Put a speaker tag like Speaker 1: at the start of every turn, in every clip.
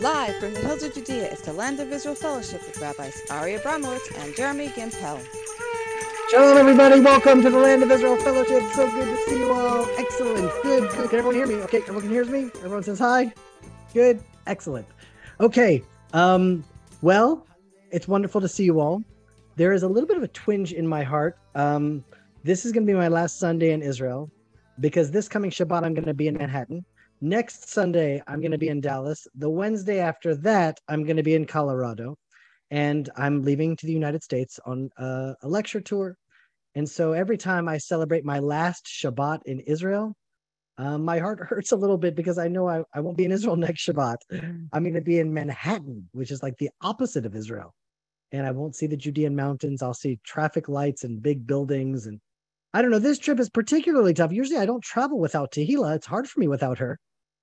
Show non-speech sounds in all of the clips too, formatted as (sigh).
Speaker 1: Live from the hills of Judea is the Land of Israel Fellowship with Rabbis Ari Abramowitz and Jeremy Gimpel.
Speaker 2: Shalom, everybody. Welcome to the Land of Israel Fellowship. So good to see you all. Excellent. Good. Good. Can everyone hear me? Okay. Everyone can hear me? Everyone says hi. Good. Excellent. Okay. Um, well, it's wonderful to see you all. There is a little bit of a twinge in my heart. Um, this is going to be my last Sunday in Israel because this coming Shabbat, I'm going to be in Manhattan. Next Sunday, I'm going to be in Dallas. The Wednesday after that, I'm going to be in Colorado. And I'm leaving to the United States on a, a lecture tour. And so every time I celebrate my last Shabbat in Israel, um, my heart (laughs) hurts a little bit because I know I, I won't be in Israel next Shabbat. I'm going to be in Manhattan, which is like the opposite of Israel. And I won't see the Judean mountains. I'll see traffic lights and big buildings. And I don't know, this trip is particularly tough. Usually I don't travel without Tehila. It's hard for me without her.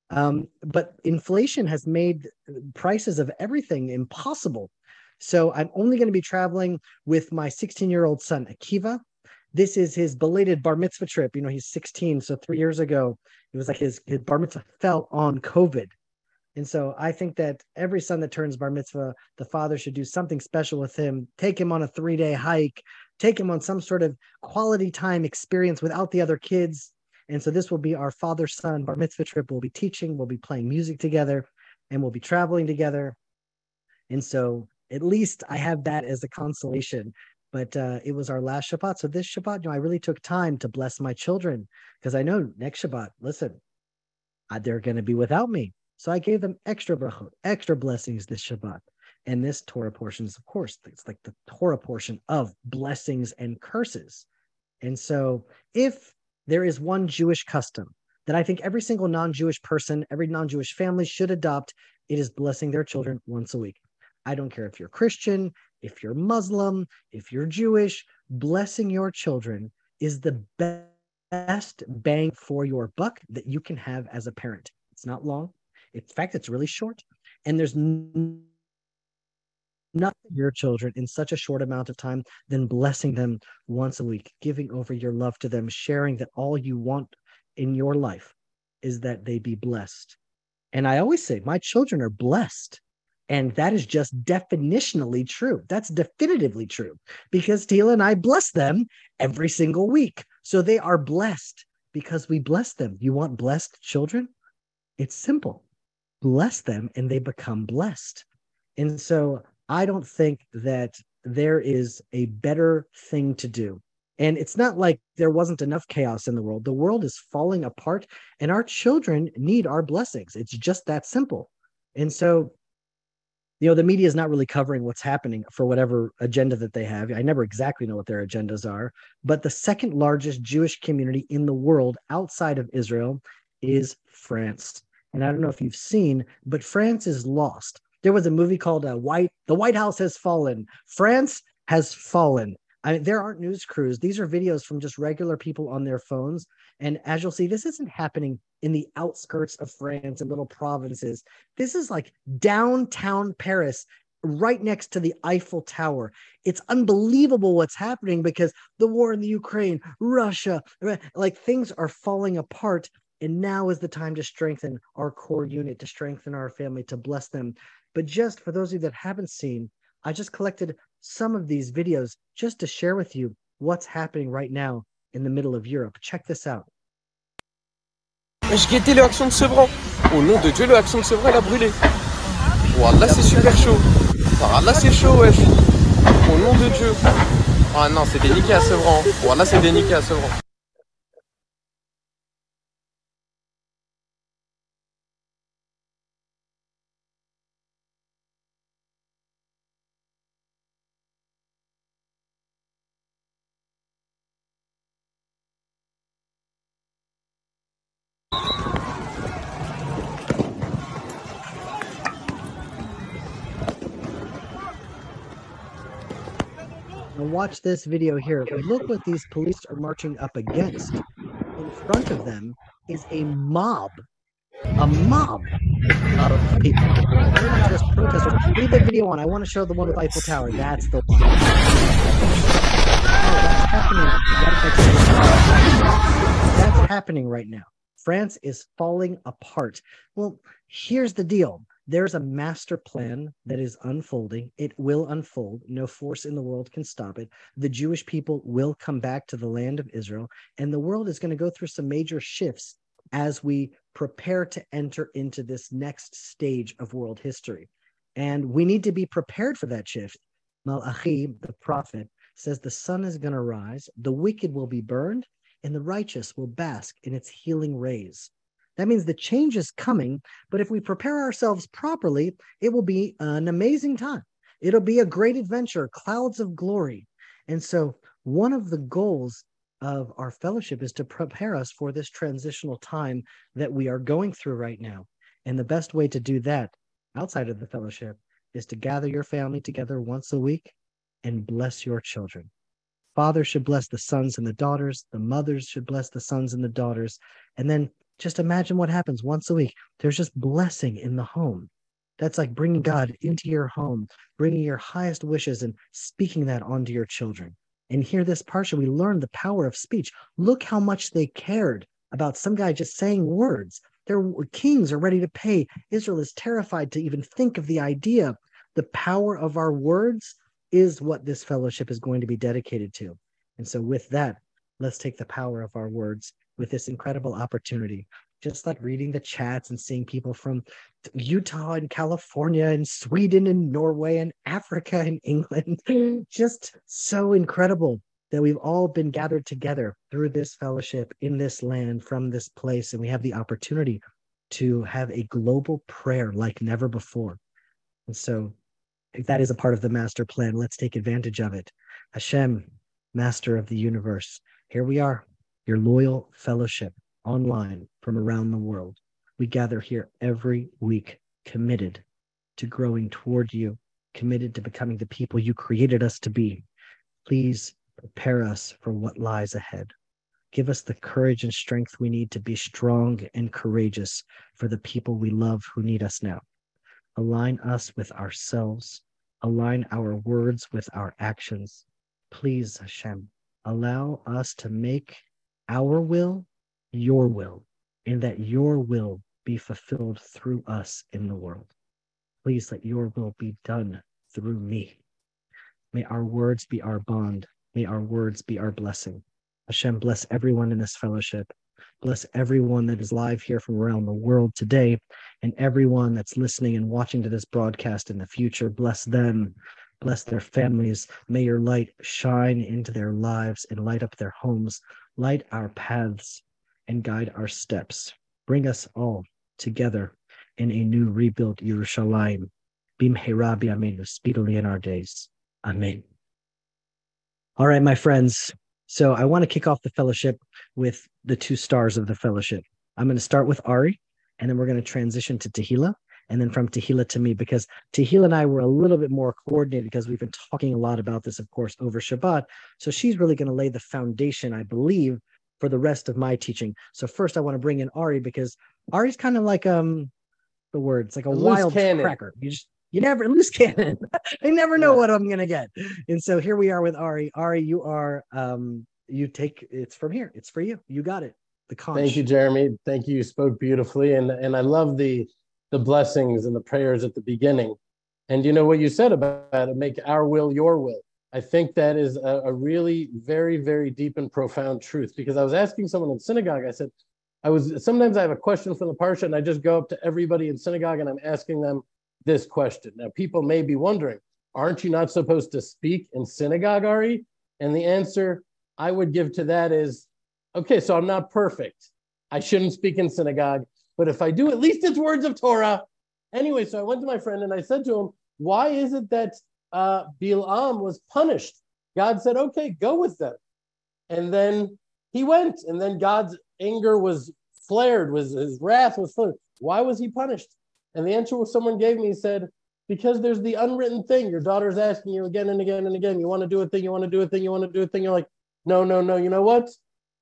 Speaker 2: Um, but inflation has made prices of everything impossible. So I'm only going to be traveling with my 16 year old son, Akiva. This is his belated bar mitzvah trip. You know, he's 16. So three years ago, it was like his, his bar mitzvah fell on COVID. And so I think that every son that turns bar mitzvah, the father should do something special with him, take him on a three day hike, take him on some sort of quality time experience without the other kids, and so this will be our father son bar mitzvah trip. We'll be teaching, we'll be playing music together, and we'll be traveling together. And so at least I have that as a consolation. But uh, it was our last Shabbat. So this Shabbat, you know, I really took time to bless my children because I know next Shabbat, listen, uh, they're going to be without me. So I gave them extra brachot, extra blessings this Shabbat. And this Torah portion is, of course, it's like the Torah portion of blessings and curses. And so if there is one Jewish custom that I think every single non Jewish person, every non Jewish family should adopt. It is blessing their children once a week. I don't care if you're Christian, if you're Muslim, if you're Jewish, blessing your children is the best bang for your buck that you can have as a parent. It's not long. In fact, it's really short. And there's nothing your children in such a short amount of time than blessing them once a week, giving over your love to them, sharing that all you want in your life is that they be blessed. And I always say, my children are blessed. And that is just definitionally true. That's definitively true because Tila and I bless them every single week. So they are blessed because we bless them. You want blessed children? It's simple. Bless them and they become blessed. And so I don't think that there is a better thing to do. And it's not like there wasn't enough chaos in the world. The world is falling apart, and our children need our blessings. It's just that simple. And so, you know, the media is not really covering what's happening for whatever agenda that they have. I never exactly know what their agendas are, but the second largest Jewish community in the world outside of Israel is France. And I don't know if you've seen, but France is lost there was a movie called uh, White. The White House has fallen. France has fallen. I mean, there aren't news crews. These are videos from just regular people on their phones. And as you'll see, this isn't happening in the outskirts of France and little provinces. This is like downtown Paris, right next to the Eiffel Tower. It's unbelievable what's happening because the war in the Ukraine, Russia, like things are falling apart. And now is the time to strengthen our core unit, to strengthen our family, to bless them. But just for those of you that haven't seen, I just collected some of these videos just to share with you what's happening right now in the middle of Europe. Check this out.
Speaker 3: J'ai guetté le action de Sevran. Au nom de Dieu, le action de Sevran, il a brûlé. Wallah, c'est super chaud. Wallah, c'est chaud, wesh. Au nom de Dieu. Ah non, c'est déniqué à Sevran. Wallah, c'est déniqué à Sevran.
Speaker 2: Watch this video here. Look what these police are marching up against. In front of them is a mob, a mob of people. Just protesters. Leave the video on. I want to show the one with Eiffel Tower. That's the one. Oh, that's happening. That's happening right now. France is falling apart. Well, here's the deal. There's a master plan that is unfolding. It will unfold. No force in the world can stop it. The Jewish people will come back to the land of Israel, and the world is going to go through some major shifts as we prepare to enter into this next stage of world history. And we need to be prepared for that shift. Malachi, the prophet, says the sun is going to rise, the wicked will be burned, and the righteous will bask in its healing rays. That means the change is coming, but if we prepare ourselves properly, it will be an amazing time. It'll be a great adventure, clouds of glory. And so, one of the goals of our fellowship is to prepare us for this transitional time that we are going through right now. And the best way to do that outside of the fellowship is to gather your family together once a week and bless your children. Fathers should bless the sons and the daughters, the mothers should bless the sons and the daughters. And then just imagine what happens once a week. There's just blessing in the home. That's like bringing mm-hmm. God into your home, bringing your highest wishes and speaking that onto your children. And here, this parsha, we learn the power of speech. Look how much they cared about some guy just saying words. Their kings are ready to pay. Israel is terrified to even think of the idea. The power of our words is what this fellowship is going to be dedicated to. And so, with that, let's take the power of our words with this incredible opportunity. Just like reading the chats and seeing people from Utah and California and Sweden and Norway and Africa and England. (laughs) Mm-hmm. Just so incredible that we've all been gathered together through this fellowship in this land from this place. And we have the opportunity to have a global prayer like never before. And so, if that is a part of the master plan, let's take advantage of it. Hashem, master of the universe, here we are, your loyal fellowship online from around the world. We gather here every week, committed to growing toward you, committed to becoming the people you created us to be. Please prepare us for what lies ahead. Give us the courage and strength we need to be strong and courageous for the people we love who need us now. Align us with ourselves. Align our words with our actions. Please, Hashem, allow us to make our will your will and that your will be fulfilled through us in the world. Please let your will be done through me. May our words be our bond. May our words be our blessing. Hashem, bless everyone in this fellowship. Bless everyone that is live here from around the world today and everyone that's listening and watching to this broadcast in the future. Bless them. Bless their families. May your light shine into their lives and light up their homes. Light our paths and guide our steps. Bring us all together in a new rebuilt Yerushalayim. Bimhera Amenu, speedily in our days. Amen. All right, my friends. So I want to kick off the fellowship with the two stars of the fellowship. I'm going to start with Ari, and then we're going to transition to Tehila, and then from Tehila to me, because Tehila and I were a little bit more coordinated because we've been talking a lot about this, of course, over Shabbat. So she's really going to lay the foundation, I believe, for the rest of my teaching. So first, I want to bring in Ari because Ari's kind of like um the words like a, a wild cracker. You just you never (laughs) loose cannon. I never know yeah. what I'm gonna get. And so here we are with Ari. Ari, you are um you take it's from here. It's for you. You got it.
Speaker 4: The conch. Thank you, Jeremy. Thank you. You spoke beautifully, and and I love the the blessings and the prayers at the beginning. And you know what you said about it, make our will your will. I think that is a, a, really very, very deep and profound truth because I was asking someone in synagogue, I said, I was sometimes I have a question from the parsha and I just go up to everybody in synagogue and I'm asking them this question. Now, people may be wondering, aren't you not supposed to speak in synagogue, Ari? And the answer I would give to that is, okay, so I'm not perfect. I shouldn't speak in synagogue, but if I do, at least it's words of Torah. Anyway, so I went to my friend and I said to him, why is it that uh, Bilam was punished. God said, okay, go with them. And then he went, and then God's anger was flared, was his wrath was flared. Why was he punished? And the answer someone gave me said, because there's the unwritten thing. Your daughter's asking you again and again and again, you want to do a thing, you want to do a thing, you want to do a thing. You're like, no, no, no, you know what?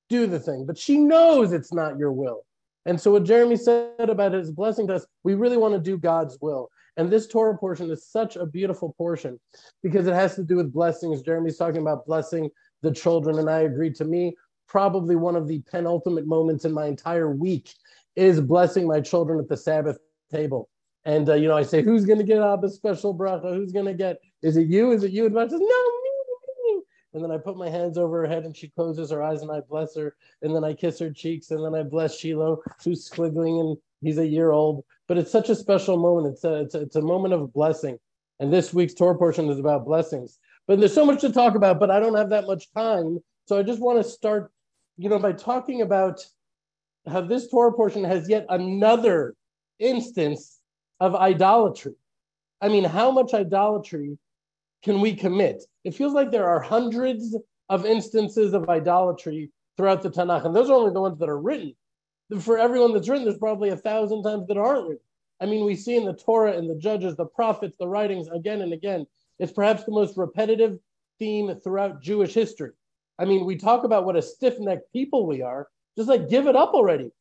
Speaker 4: Do the thing. But she knows it's not your will. And so what Jeremy said about his blessing to us, we really want to do God's will. And this Torah portion is such a beautiful portion because it has to do with blessings. Jeremy's talking about blessing the children, and I agree. To me, probably one of the penultimate moments in my entire week is blessing my children at the Sabbath table. And uh, you know, I say, "Who's going to get up a special bracha? Who's going to get? Is it you? Is it you?" And Abba says, "No, me, me." And then I put my hands over her head, and she closes her eyes, and I bless her. And then I kiss her cheeks, and then I bless Shiloh, who's squiggling, and he's a year old. But it's such a special moment. It's a, it's a, it's a moment of blessing. And this week's Torah portion is about blessings. But there's so much to talk about, but I don't have that much time. So I just want to start, you know, by talking about how this Torah portion has yet another instance of idolatry. I mean, how much idolatry can we commit? It feels like there are hundreds of instances of idolatry throughout the Tanakh, and those are only the ones that are written. For everyone that's written, there's probably a thousand times that aren't written. I mean, we see in the Torah and the Judges, the prophets, the writings again and again. It's perhaps the most repetitive theme throughout Jewish history. I mean, we talk about what a stiff necked people we are, just like give it up already.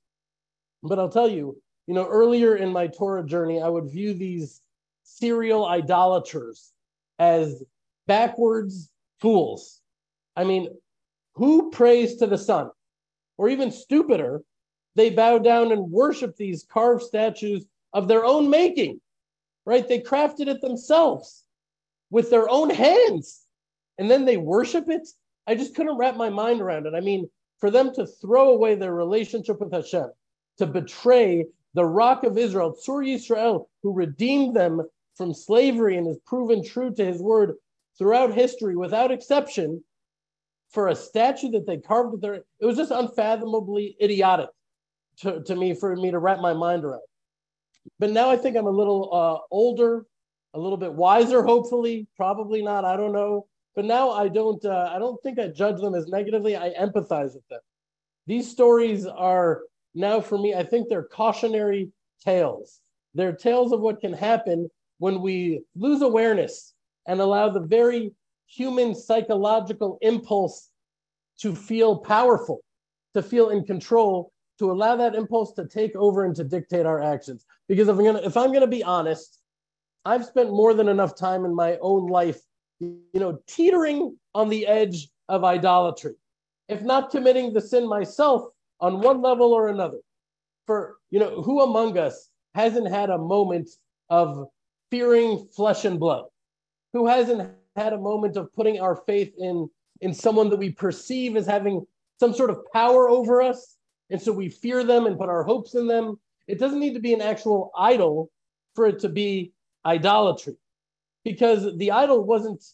Speaker 4: But I'll tell you, you know, earlier in my Torah journey, I would view these serial idolaters as backwards fools. I mean, who prays to the sun? Or even stupider, they bow down and worship these carved statues of their own making, right? They crafted it themselves with their own hands and then they worship it. I just couldn't wrap my mind around it. I mean, for them to throw away their relationship with Hashem, to betray the rock of Israel, Tzur Yisrael, who redeemed them from slavery and has proven true to his word throughout history without exception, for a statue that they carved with their, it was just unfathomably idiotic to, to me for me to wrap my mind around. But now I think I'm a little uh, older, a little bit wiser, hopefully, probably not, I don't know. But now I don't, uh, I don't think I judge them as negatively. I empathize with them. These stories are now for me, I think they're cautionary tales. They're tales of what can happen when we lose awareness and allow the very human psychological impulse to feel powerful, to feel in control, to allow that impulse to take over and to dictate our actions. Because if I'm gonna, if I'm gonna be honest, I've spent more than enough time in my own life, you know, teetering on the edge of idolatry, if not committing the sin myself on one level or another. For you know, who among us hasn't had a moment of fearing flesh and blood? Who hasn't had a moment of putting our faith in in someone that we perceive as having some sort of power over us, and so we fear them and put our hopes in them? It doesn't need to be an actual idol for it to be idolatry, because the idol wasn't,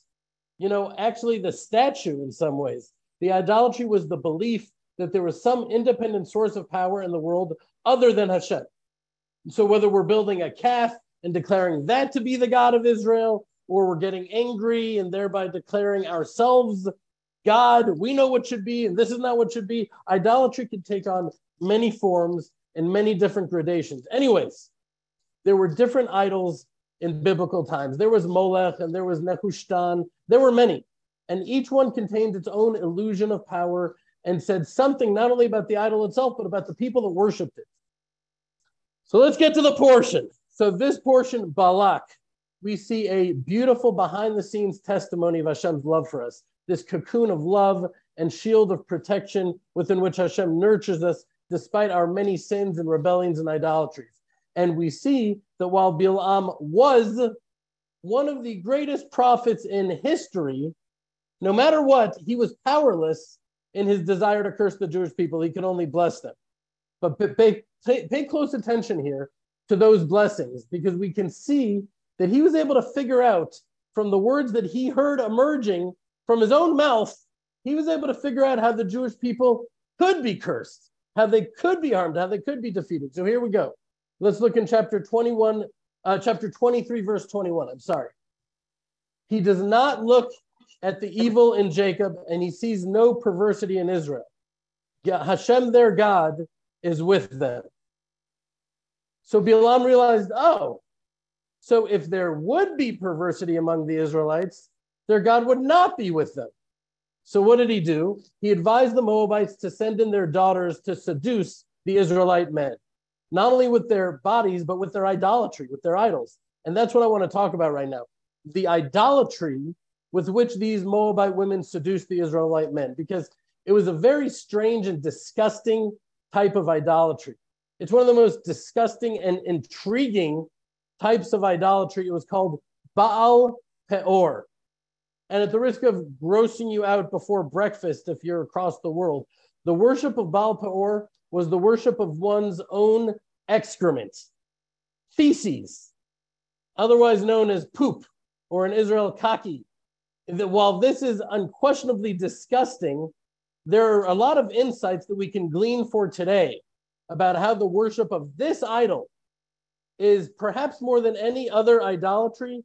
Speaker 4: you know, actually the statue in some ways. The idolatry was the belief that there was some independent source of power in the world other than Hashem. So whether we're building a calf and declaring that to be the God of Israel, or we're getting angry and thereby declaring ourselves God, we know what should be, and this is not what should be. Idolatry can take on many forms and many different gradations. Anyways, there were different idols in biblical times. There was Molech and there was Nehushtan. There were many, and each one contained its own illusion of power and said something not only about the idol itself, but about the people that worshiped it. So let's get to the portion. So, this portion, Balak, we see a beautiful behind the scenes testimony of Hashem's love for us, this cocoon of love and shield of protection within which Hashem nurtures us despite our many sins and rebellions and idolatries. And we see that while Bilam was one of the greatest prophets in history, no matter what, he was powerless in his desire to curse the Jewish people. He could only bless them. But pay, pay, pay close attention here to those blessings because we can see that he was able to figure out from the words that he heard emerging from his own mouth, he was able to figure out how the Jewish people could be cursed, how they could be harmed, how they could be defeated. So here we go. Let's look in chapter 21, uh, chapter 23, verse 21. I'm sorry. He does not look at the evil in Jacob and he sees no perversity in Israel. Hashem, their God, is with them. So Bilam realized, oh, so if there would be perversity among the Israelites, their God would not be with them. So what did he do? He advised the Moabites to send in their daughters to seduce the Israelite men, not only with their bodies, but with their idolatry, with their idols. And that's what I want to talk about right now. The idolatry with which these Moabite women seduced the Israelite men, because it was a very strange and disgusting type of idolatry. It's one of the most disgusting and intriguing types of idolatry. It was called Baal Peor. And at the risk of grossing you out before breakfast, if you're across the world, the worship of Baal Peor was the worship of one's own excrement, feces, otherwise known as poop, or in Israel, kaki. That while this is unquestionably disgusting, there are a lot of insights that we can glean for today about how the worship of this idol is perhaps more than any other idolatry.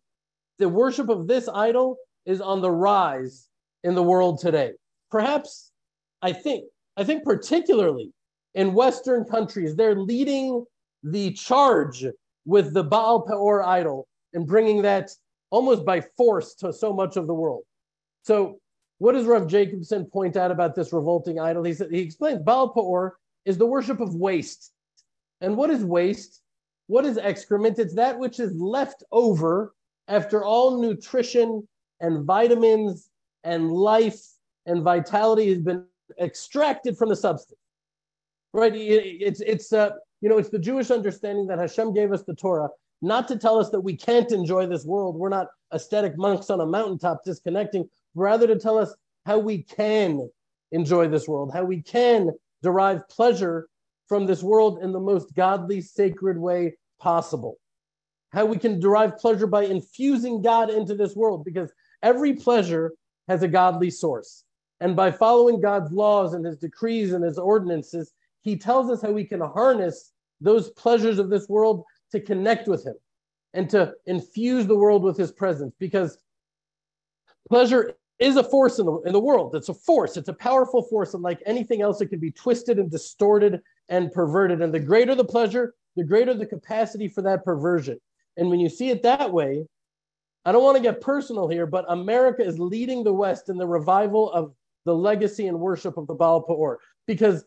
Speaker 4: The worship of this idol is on the rise in the world today. Perhaps, I think, I think particularly in Western countries, they're leading the charge with the Baal Peor idol and bringing that almost by force to so much of the world. So, what does Rav Jacobson point out about this revolting idol? He, said, he explains Baal Peor is the worship of waste. And what is waste? What is excrement? It's that which is left over after all nutrition and vitamins and life and vitality has been extracted from the substance. Right? It's it's uh, you know it's the Jewish understanding that Hashem gave us the Torah not to tell us that we can't enjoy this world. We're not ascetic monks on a mountaintop disconnecting, rather to tell us how we can enjoy this world, how we can derive pleasure from this world in the most godly, sacred way possible. How we can derive pleasure by infusing God into this world, because every pleasure has a godly source. And by following God's laws and his decrees and his ordinances, he tells us how we can harness those pleasures of this world to connect with him and to infuse the world with his presence because pleasure is a force in the, in the world. It's a force, it's a powerful force. And like anything else, it can be twisted and distorted and perverted. And the greater the pleasure, the greater the capacity for that perversion. And when you see it that way, I don't want to get personal here, but America is leading the West in the revival of the legacy and worship of the Baal because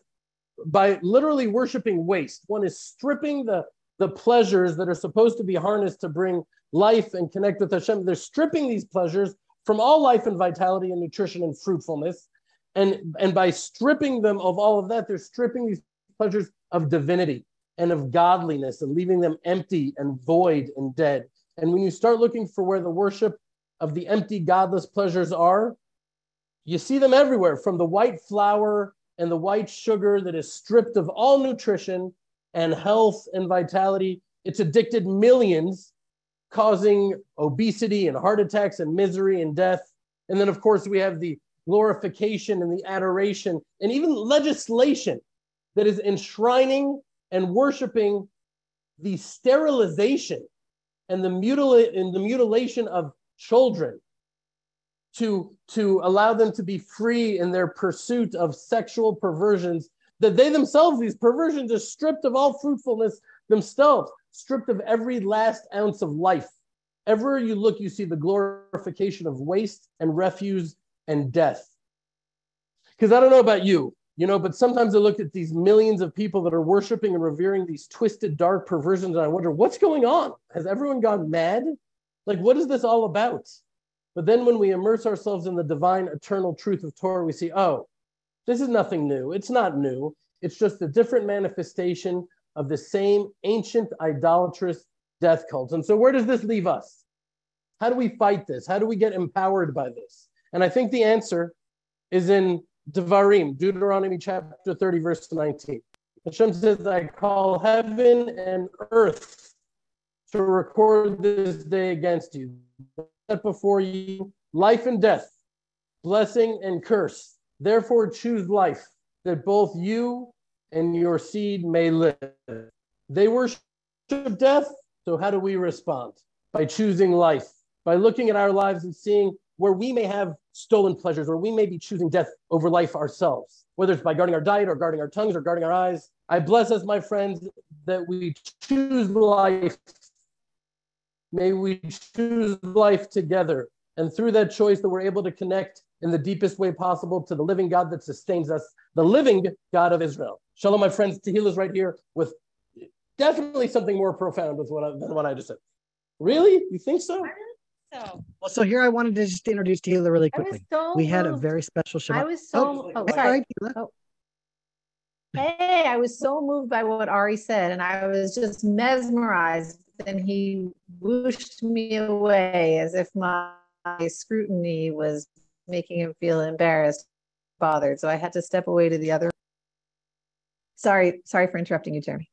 Speaker 4: by literally worshiping waste, one is stripping the the pleasures that are supposed to be harnessed to bring life and connect with Hashem. They're stripping these pleasures from all life and vitality and nutrition and fruitfulness. And, and by stripping them of all of that, they're stripping these pleasures of divinity and of godliness and leaving them empty and void and dead. And when you start looking for where the worship of the empty, godless pleasures are, you see them everywhere from the white flour and the white sugar that is stripped of all nutrition and health and vitality. It's addicted millions, causing obesity and heart attacks and misery and death. And then, of course, we have the glorification and the adoration and even legislation that is enshrining and worshiping the sterilization and the, mutila- and the mutilation of children to, to allow them to be free in their pursuit of sexual perversions that they themselves, these perversions, are stripped of all fruitfulness themselves, stripped of every last ounce of life. Ever you look, you see the glorification of waste and refuse and death. Because I don't know about you, you know, but sometimes I look at these millions of people that are worshiping and revering these twisted, dark perversions, and I wonder what's going on? Has everyone gone mad? Like, what is this all about? But then when we immerse ourselves in the divine, eternal truth of Torah, we see, oh, this is nothing new. It's not new. It's just a different manifestation of the same ancient idolatrous death cults. And so, where does this leave us? How do we fight this? How do we get empowered by this? And I think the answer is in Devarim, Deuteronomy chapter 30, verse 19. Hashem says, I call heaven and earth to record this day against you. Set before you life and death, blessing and curse. Therefore, choose life, that both you and your seed may live. They worship death, so how do we respond? By choosing life, by looking at our lives and seeing where we may have stolen pleasures, where we may be choosing death over life ourselves, whether it's by guarding our diet or guarding our tongues or guarding our eyes. I bless us, my friends, that we choose life. May we choose life together. And through that choice, that we're able to connect in the deepest way possible to the living God that sustains us, the living God of Israel. Shalom, my friends. Tehila is right here with definitely something more profound with what I, than what I just said. Really? You think so?
Speaker 2: So. Well, so here I wanted to just introduce Tehila really quickly.
Speaker 5: So
Speaker 2: we had a very special Shabbat.
Speaker 5: I was so. Oh, oh sorry. Oh. Hey, I was so moved by what Ari said, and I was just mesmerized and he whooshed me away as if my scrutiny was making him feel embarrassed, bothered. So I had to step away to the other. Sorry, sorry for interrupting you, Jeremy.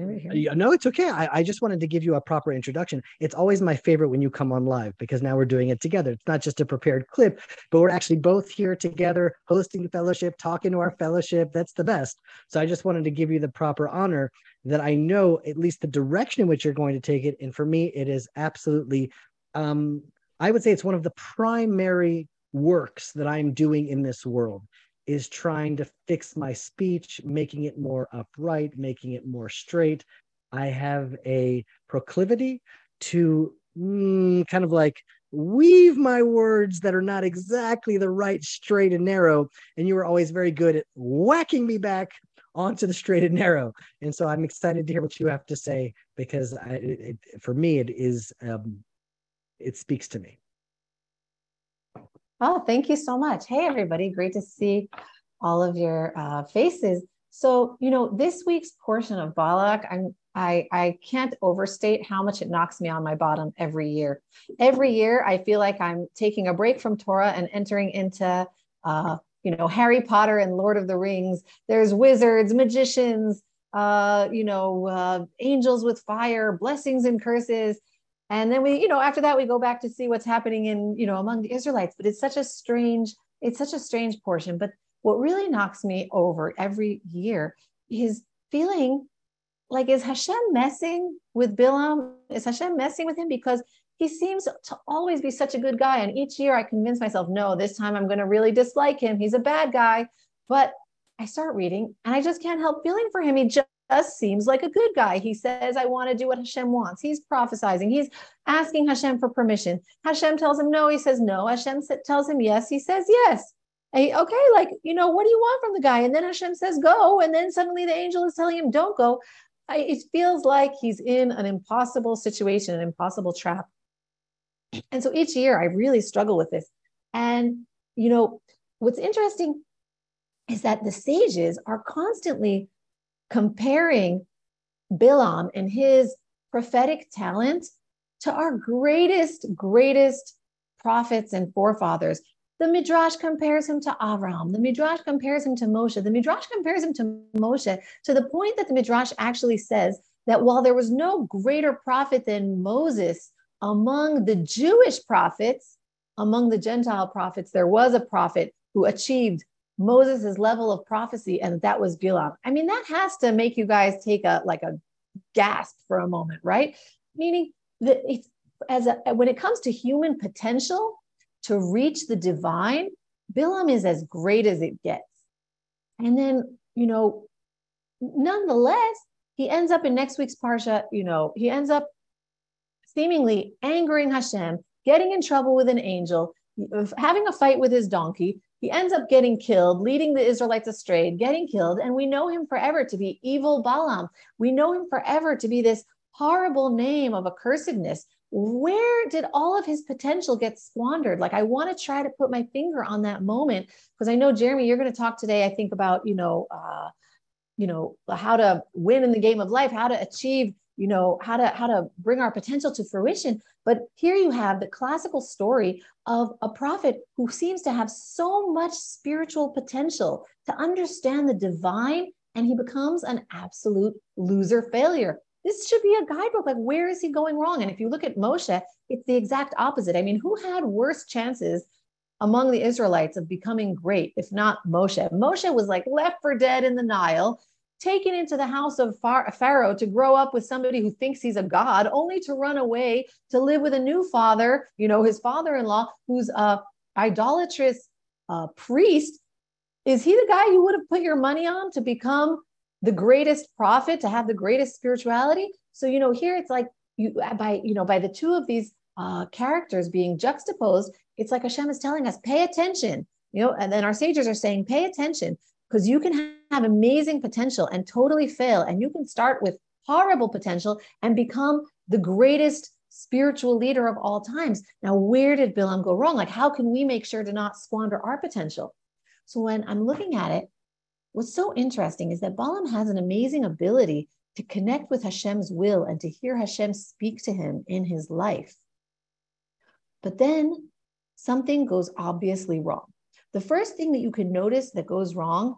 Speaker 2: No, it's okay. I, I just wanted to give you a proper introduction. It's always my favorite when you come on live because now we're doing it together. It's not just a prepared clip, but we're actually both here together, hosting the fellowship, talking to our fellowship. That's the best. So I just wanted to give you the proper honor that I know at least the direction in which you're going to take it. And for me, it is absolutely, um, I would say it's one of the primary works that I'm doing in this world is trying to fix my speech, making it more upright, making it more straight. I have a proclivity to mm, kind of like weave my words that are not exactly the right straight and narrow. And you were always very good at whacking me back onto the straight and narrow. And so I'm excited to hear what you have to say because I, it, for me, it is, um, it speaks to me.
Speaker 5: Oh, thank you so much. Hey, everybody. Great to see all of your uh, faces. So, you know, this week's portion of Balak, I'm, I, I can't overstate how much it knocks me on my bottom every year. Every year, I feel like I'm taking a break from Torah and entering into, uh, you know, Harry Potter and Lord of the Rings. There's wizards, magicians, uh, you know, uh, angels with fire, blessings and curses and then we you know after that we go back to see what's happening in you know among the israelites. But it's such a strange it's such a strange portion. But what really knocks me over every year is feeling like is hashem messing with bilam? Is hashem messing with him? Because he seems to always be such a good guy. And each year i convince myself no this time i'm going to really dislike him. He's a bad guy. But i start reading and i just can't help feeling for him. He just seems like a good guy. He says, I want to do what Hashem wants. He's prophesizing. He's asking Hashem for permission. Hashem tells him no. He says no. Hashem tells him yes. He says yes. Okay, like, you know, what do you want from the guy? And then Hashem says go. And then suddenly the angel is telling him don't go. I, it feels like he's in an impossible situation, an impossible trap. And so each year I really struggle with this. And, you know, what's interesting is that the sages are constantly comparing Bilam and his prophetic talent to our greatest, greatest prophets and forefathers. The Midrash compares him to Abraham. The Midrash compares him to Moshe. The Midrash compares him to Moshe to the point that the Midrash actually says that while there was no greater prophet than Moses among the Jewish prophets, among the Gentile prophets, there was a prophet who achieved Moses' level of prophecy, and that was Bilam. I mean, that has to make you guys take a like a gasp for a moment, right? Meaning that it's as a, when it comes to human potential to reach the divine, Bilam is as great as it gets. And then, you know, nonetheless, he ends up in next week's parsha, you know, he ends up seemingly angering Hashem, getting in trouble with an angel, having a fight with his donkey, he ends up getting killed, leading the Israelites astray, getting killed. And we know him forever to be evil Balaam. We know him forever to be this horrible name of accursedness. Where did all of his potential get squandered? Like, I want to try to put my finger on that moment because I know, Jeremy, you're going to talk today, I think, about, you know, uh, you know, how to win in the game of life, how to achieve you know how to how to bring our potential to fruition. But here you have the classical story of a prophet who seems to have so much spiritual potential to understand the divine and he becomes an absolute loser failure. This should be a guidebook. Like where is he going wrong? And if you look at moshe it's the exact opposite. I mean who had worse chances among the Israelites of becoming great, if not Moshe. Moshe was like left for dead in the Nile taken into the house of Pharaoh to grow up with somebody who thinks he's a god, only to run away to live with a new father, you know, his father in law, who's a idolatrous uh, priest. Is he the guy you would have put your money on to become the greatest prophet, to have the greatest spirituality? So, you know, here it's like you by, you know, by the two of these uh, characters being juxtaposed, it's like Hashem is telling us, pay attention, you know, and then our sages are saying, pay attention because you can have amazing potential and totally fail. And you can start with horrible potential and become the greatest spiritual leader of all times. Now, where did Bilam go wrong? Like, how can we make sure to not squander our potential? So, when I'm looking at it, what's so interesting is that Balaam has an amazing ability to connect with Hashem's will and to hear Hashem speak to him in his life. But then something goes obviously wrong. The first thing that you can notice that goes wrong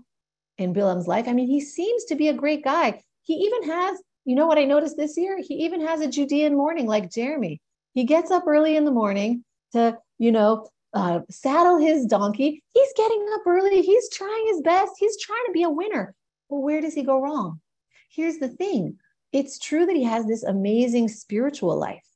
Speaker 5: in Bilam's life, I mean, he seems to be a great guy. He even has, you know what I noticed this year? He even has a Judean morning like Jeremy. He gets up early in the morning to, you know, uh, saddle his donkey. He's getting up early. He's trying his best. He's trying to be a winner. Well, where does he go wrong? Here's the thing it's true that he has this amazing spiritual life,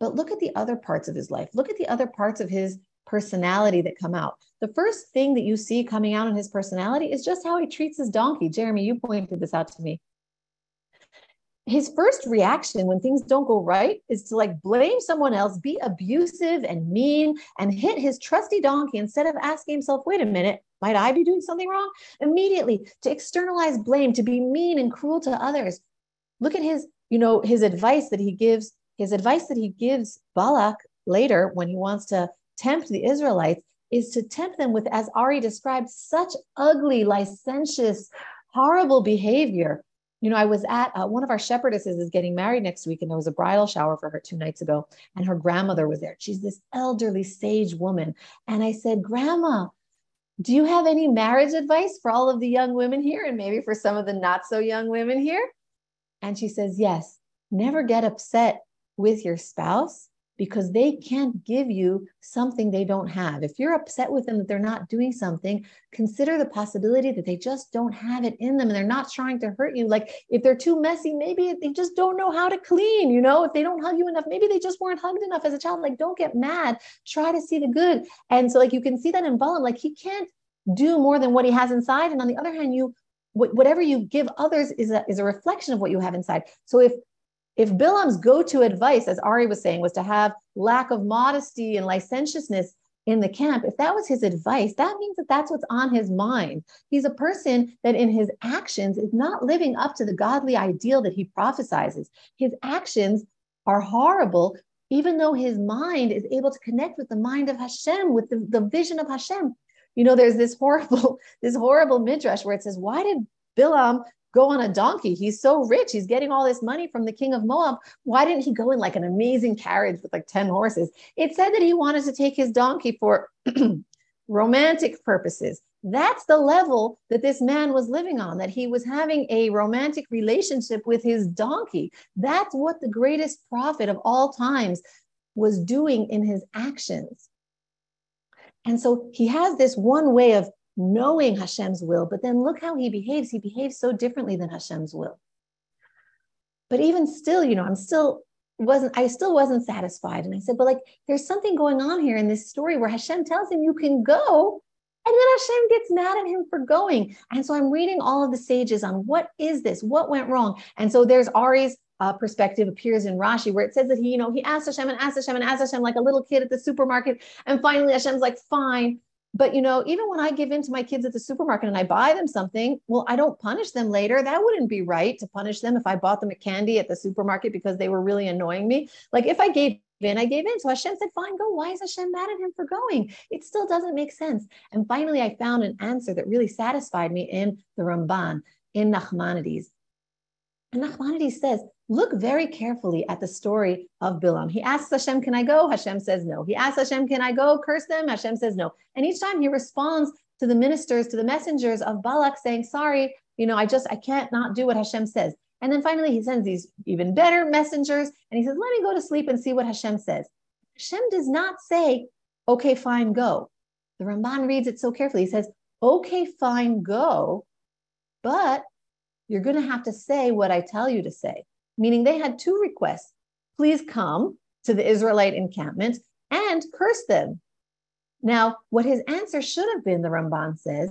Speaker 5: but look at the other parts of his life. Look at the other parts of his personality that come out. The first thing that you see coming out in his personality is just how he treats his donkey. Jeremy, you pointed this out to me his first reaction when things don't go right is to like blame someone else, be abusive and mean, and hit his trusty donkey instead of asking himself, wait a minute, might I be doing something wrong? Immediately to externalize blame, to be mean and cruel to others. Look at his, you know, his advice that he gives, his advice that he gives Balak later when he wants to tempt the Israelites is to tempt them with, as Ari described, such ugly, licentious, horrible behavior you know, I was at uh, one of our shepherdesses is getting married next week, and there was a bridal shower for her two nights ago, and her grandmother was there. She's this elderly sage woman. And I said, Grandma, do you have any marriage advice for all of the young women here and maybe for some of the not so young women here? And she says, Yes, never get upset with your spouse because they can't give you something they don't have. If you're upset with them that they're not doing something, consider the possibility that they just don't have it in them and they're not trying to hurt you. Like if they're too messy, maybe they just don't know how to clean, you know, if they don't hug you enough, maybe they just weren't hugged enough as a child. Like don't get mad, try to see the good. And so like you can see that in Balaam, like he can't do more than what he has inside. And on the other hand, you whatever you give others is a, is a reflection of what you have inside. So if if Bilam's go-to advice, as Ari was saying, was to have lack of modesty and licentiousness in the camp, if that was his advice, that means that that's what's on his mind. He's a person that in his actions is not living up to the godly ideal that he prophesizes. His actions are horrible, even though his mind is able to connect with the mind of Hashem, with the, the vision of Hashem. You know, there's this horrible, (laughs) this horrible midrash where it says, why did Bilam go on a donkey. He's so rich. He's getting all this money from the king of Moab. Why didn't he go in like an amazing carriage with like 10 horses? It said that he wanted to take his donkey for (clears throat) romantic purposes. That's the level that this man was living on, that he was having a romantic relationship with his donkey. That's what the greatest prophet of all times was doing in his actions. And so he has this one way of knowing Hashem's will, but then look how he behaves. He behaves so differently than Hashem's will. But even still, you know, I'm still wasn't I still wasn't satisfied. And I said, but like there's something going on here in this story where Hashem tells him you can go, and then Hashem gets mad at him for going. And so I'm reading all of the sages on what is this? What went wrong? And so there's Ari's uh, perspective appears in Rashi, where it says that he, you know, he asked Hashem and asked Hashem and asked Hashem like a little kid at the supermarket. And finally, Hashem's like, fine, but you know even when i give in to my kids at the supermarket and i buy them something well i don't punish them later. That wouldn't be right to punish them if i bought them a candy at the supermarket because they were really annoying me. Like if i gave in i gave in. So hashem said fine go. Why is hashem mad at him for going? It still doesn't make sense. And finally i found an answer that really satisfied me in the ramban in nachmanides. And nachmanides says look very carefully at the story of Bilam. He asks Hashem, Can I go? Hashem says no. He asks Hashem, Can I go? Curse them? Hashem says no. And each time he responds to the ministers, to the messengers of Balak, saying, Sorry, you know, I just, I can't not do what Hashem says. And then finally he sends these even better messengers and he says, Let me go to sleep and see what Hashem says. Hashem does not say, Okay, fine, go. The Ramban reads it so carefully. He says, Okay, fine, go, but you're going to have to say what I tell you to say meaning they had two requests please come to the Israelite encampment and curse them. Now, what his answer should have been, the Ramban says,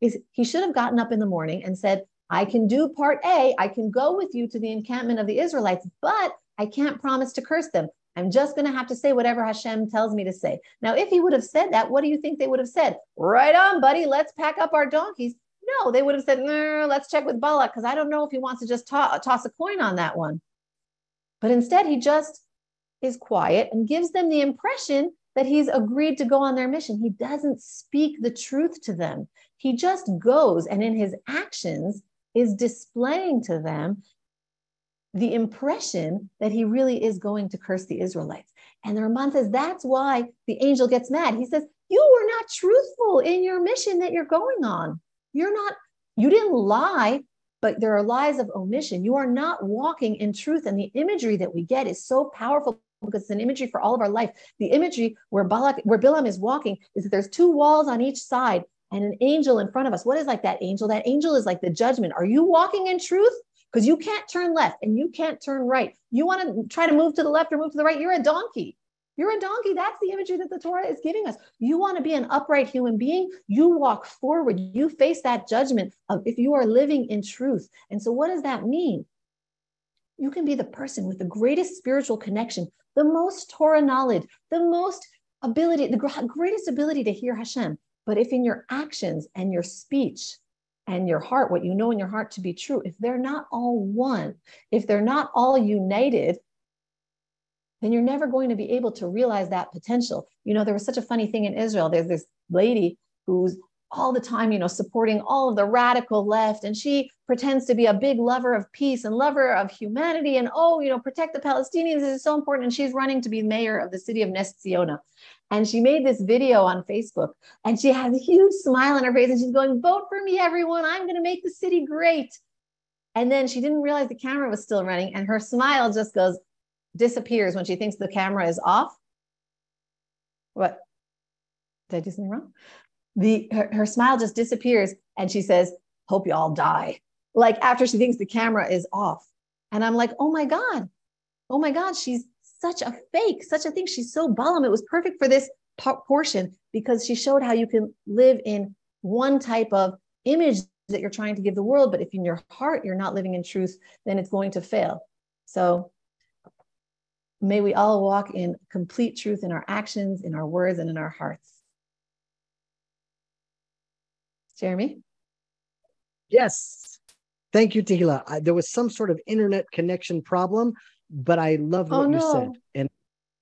Speaker 5: is he should have gotten up in the morning and said, I can do part A, I can go with you to the encampment of the Israelites, but I can't promise to curse them. I'm just going to have to say whatever Hashem tells me to say. Now, if he would have said that, what do you think they would have said? Right on, buddy, let's pack up our donkeys. No, they would have said, let's check with Balak because I don't know if he wants to just to- toss a coin on that one. But instead, he just is quiet and gives them the impression that he's agreed to go on their mission. He doesn't speak the truth to them. He just goes and in his actions is displaying to them the impression that he really is going to curse the Israelites. And the Ramban says that's why the angel gets mad. He says, You were not truthful in your mission that you're going on. You're not, you didn't lie, but there are lies of omission. You are not walking in truth. And the imagery that we get is so powerful because it's an imagery for all of our life. The imagery where Balak, where Bilam is walking is that there's two walls on each side and an angel in front of us. What is like that angel? That angel is like the judgment. Are you walking in truth? because you can't turn left and you can't turn right. You want to try to move to the left or move to the right, you're a donkey. You're a donkey. That's the imagery that the Torah is giving us. You want to be an upright human being, you walk forward. You face that judgment of if you are living in truth. And so, what does that mean? You can be the person with the greatest spiritual connection, the most Torah knowledge, the most ability, the greatest ability to hear Hashem. But if in your actions and your speech and your heart, what you know in your heart to be true, if they're not all one, if they're not all united, then you're never going to be able to realize that potential. You know, there was such a funny thing in Israel. There's this lady who's all the time, you know, supporting all of the radical left. And she pretends to be a big lover of peace and lover of humanity. And oh, you know, protect the Palestinians this is so important. And she's running to be mayor of the city of Nes Ziona. And she made this video on Facebook and she has a huge smile on her face and she's going, Vote for me, everyone. I'm going to make the city great. And then she didn't realize the camera was still running and her smile just goes, disappears when she thinks the camera is off. What? Did I do something wrong? the her, her smile just disappears and she says, Hope you all die. Like after she thinks the camera is off. And I'm like, oh my God, oh my God, she's such a fake, such a thing. She's so Balaam. It was perfect for this portion because she showed how you can live in one type of image that you're trying to give the world. But if in your heart you're not living in truth, then it's going to fail. So may we all walk in complete truth in our actions, in our words, and in our hearts. Jeremy?
Speaker 2: Yes. Thank you, Tehila. I, there was some sort of internet connection problem, but I love oh, what oh, no. you said. And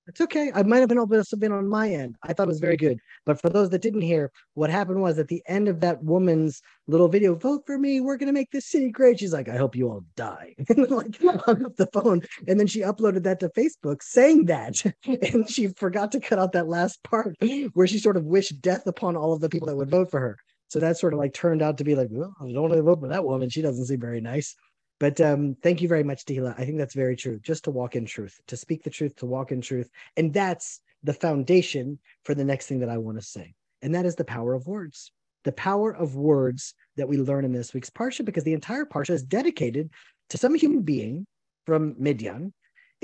Speaker 2: it's okay. I might have been able to been on my end. I thought it was very good. But for those that didn't hear, what happened was at the end of that woman's little video, vote for me. We're gonna make this city great. She's like, I hope you all die. (laughs) and like hung up the phone. And then she uploaded that to Facebook saying that. (laughs) and she forgot to cut out that last part where she sort of wished death upon all of the people that would vote for her. So that sort of like turned out to be like, well, I don't want to vote for that woman. She doesn't seem very nice. But um, thank you very much, Tehila. I think that's very true. Just to walk in truth, to speak the truth, to walk in truth. And that's the foundation for the next thing that I want to say. And that is the power of words. The power of words that we learn in this week's Parsha, because the entire Parsha is dedicated to some human being from Midian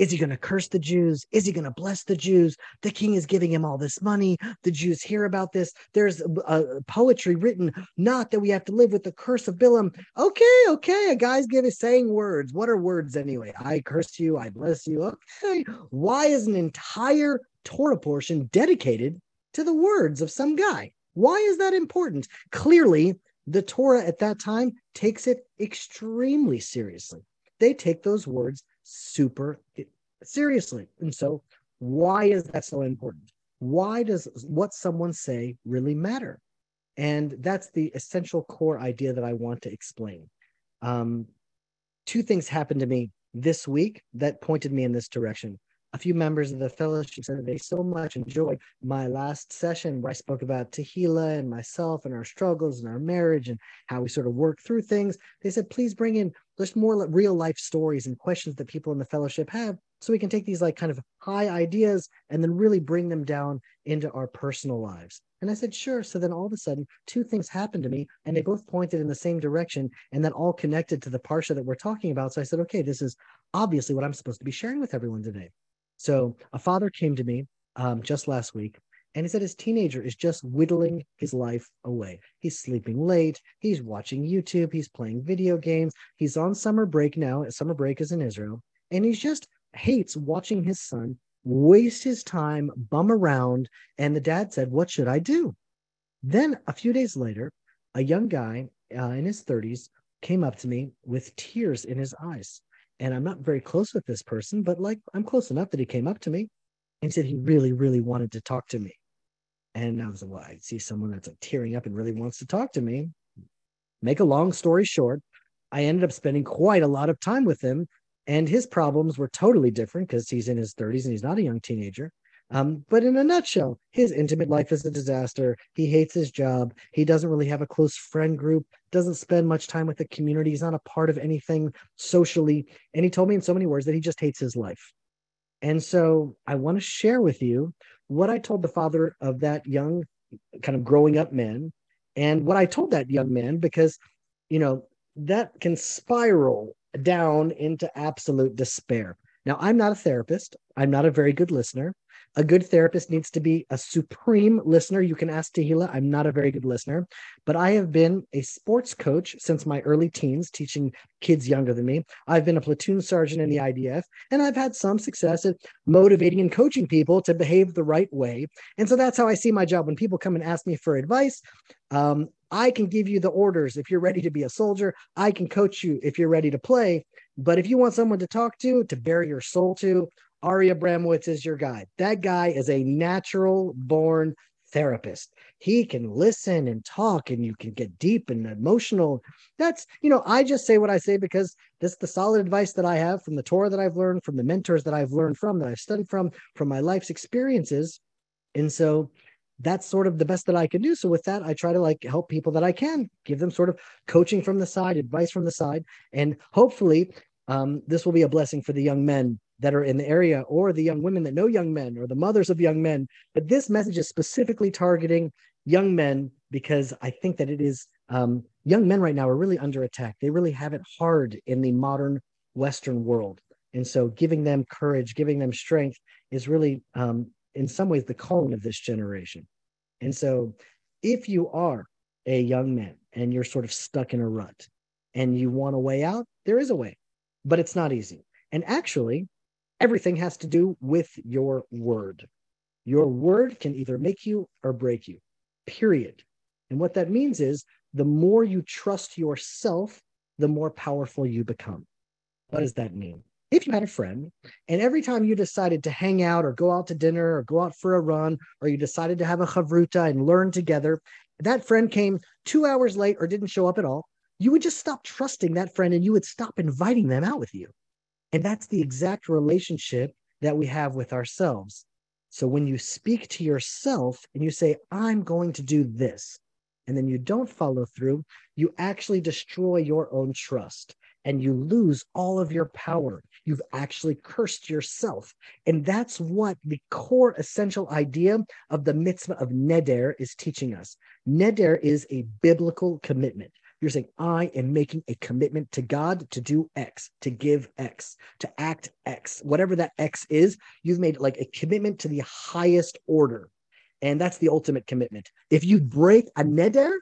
Speaker 2: is he going to curse the Jews? Is he going to bless the Jews? The king is giving him all this money. The Jews hear about this. There's a, poetry written, not that we have to live with the curse of Bilam. Okay, okay, a guy's giving saying words. What are words anyway? I curse you, I bless you. Okay. Why is an entire Torah portion dedicated to the words of some guy? Why is that important? Clearly, the Torah at that time takes it extremely seriously. They take those words super seriously. And so, why is that so important? Why does what someone say really matter? And that's the essential core idea that I want to explain. Um, two things happened to me this week that pointed me in this direction a few members of the fellowship said they so much enjoyed my last session where I spoke about Tehila and myself and our struggles and our marriage and how we sort of work through things. They said, please bring in just more real life stories and questions that people in the fellowship have so we can take these like kind of high ideas and then really bring them down into our personal lives. And I said, sure. So then all of a sudden, two things happened to me, and they both pointed in the same direction, and then all connected to the Parsha that we're talking about. So I said, okay, this is obviously what I'm supposed to be sharing with everyone today. So a father came to me um, just last week and he said his teenager is just whittling his life away. He's sleeping late. He's watching YouTube. He's playing video games. He's on summer break now. Summer break is in Israel. And he just hates watching his son waste his time, bum around. And the dad said, What should I do? Then a few days later, a young guy uh, in his 30s came up to me with tears in his eyes and I'm not very close with this person, but like I'm close enough that he came up to me and said he really, really wanted to talk to me. And I was like, well, I see someone that's like tearing up and really wants to talk to me. Make a long story short, I ended up spending quite a lot of time with him And his problems were totally different because he's in his 30s and he's not a young teenager. Um, but in a nutshell, his intimate life is a disaster. He hates his job. He doesn't really have a close friend group, doesn't spend much time with the community. He's not a part of anything socially. And he told me in so many words that he just hates his life. And so I want to share with you what I told the father of that young, kind of growing up man, and what I told that young man, because, you know, that can spiral down into absolute despair. Now, I'm not a therapist. I'm not a very good listener. A good therapist needs to be a supreme listener. You can ask Tehila. I'm not a very good listener, but I have been a sports coach since my early teens, teaching kids younger than me. I've been a platoon sergeant in the IDF, and I've had some success at motivating and coaching people to behave the right way. And so that's how I see my job. When people come and ask me for advice, um, I can give you the orders if you're ready to be a soldier. I can coach you if you're ready to play. But if you want someone to talk to, to bare your soul to, Ari Abramowitz is your guy. That guy is a natural born therapist. He can listen and talk, and you can get deep and emotional. That's, you know, I just say what I say because this is the solid advice that I have from the Torah that I've learned, from the mentors that I've learned from, that I've studied from, from my life's experiences. And so that's sort of the best that I can do. So with that, I try to like help people that I can, give them sort of coaching from the side, advice from the side, and hopefully um, this will be a blessing for the young men that are in the area or the young women that know young men or the mothers of young men. But this message is specifically targeting young men because I think that it is um, young men right now are really under attack. They really have it hard in the modern Western world. And so giving them courage, giving them strength is really, um, in some ways, the calling of this generation. And so if you are a young man and you're sort of stuck in a rut and you want a way out, there is a way, but it's not easy. And actually, everything has to do with your word. Your word can either make you or break you, period. And what that means is the more you trust yourself, the more powerful you become. What does that mean? If you had a friend and every time you decided to hang out or go out to dinner or go out for a run or you decided to have a chavruta and learn together, that friend came two hours late or didn't show up at all, you would just stop trusting that friend and you would stop inviting them out with you. And that's the exact relationship that we have with ourselves. So when you speak to yourself and you say, I'm going to do this, and then you don't follow through, you actually destroy your own trust and you lose all of your power. You've actually cursed yourself. And that's what the core essential idea of the mitzvah of neder is teaching us. Neder is a biblical commitment. You're saying, I am making a commitment to God to do X, to give X, to act X, whatever that X is. You've made like a commitment to the highest order. And that's the ultimate commitment. If you break a neder,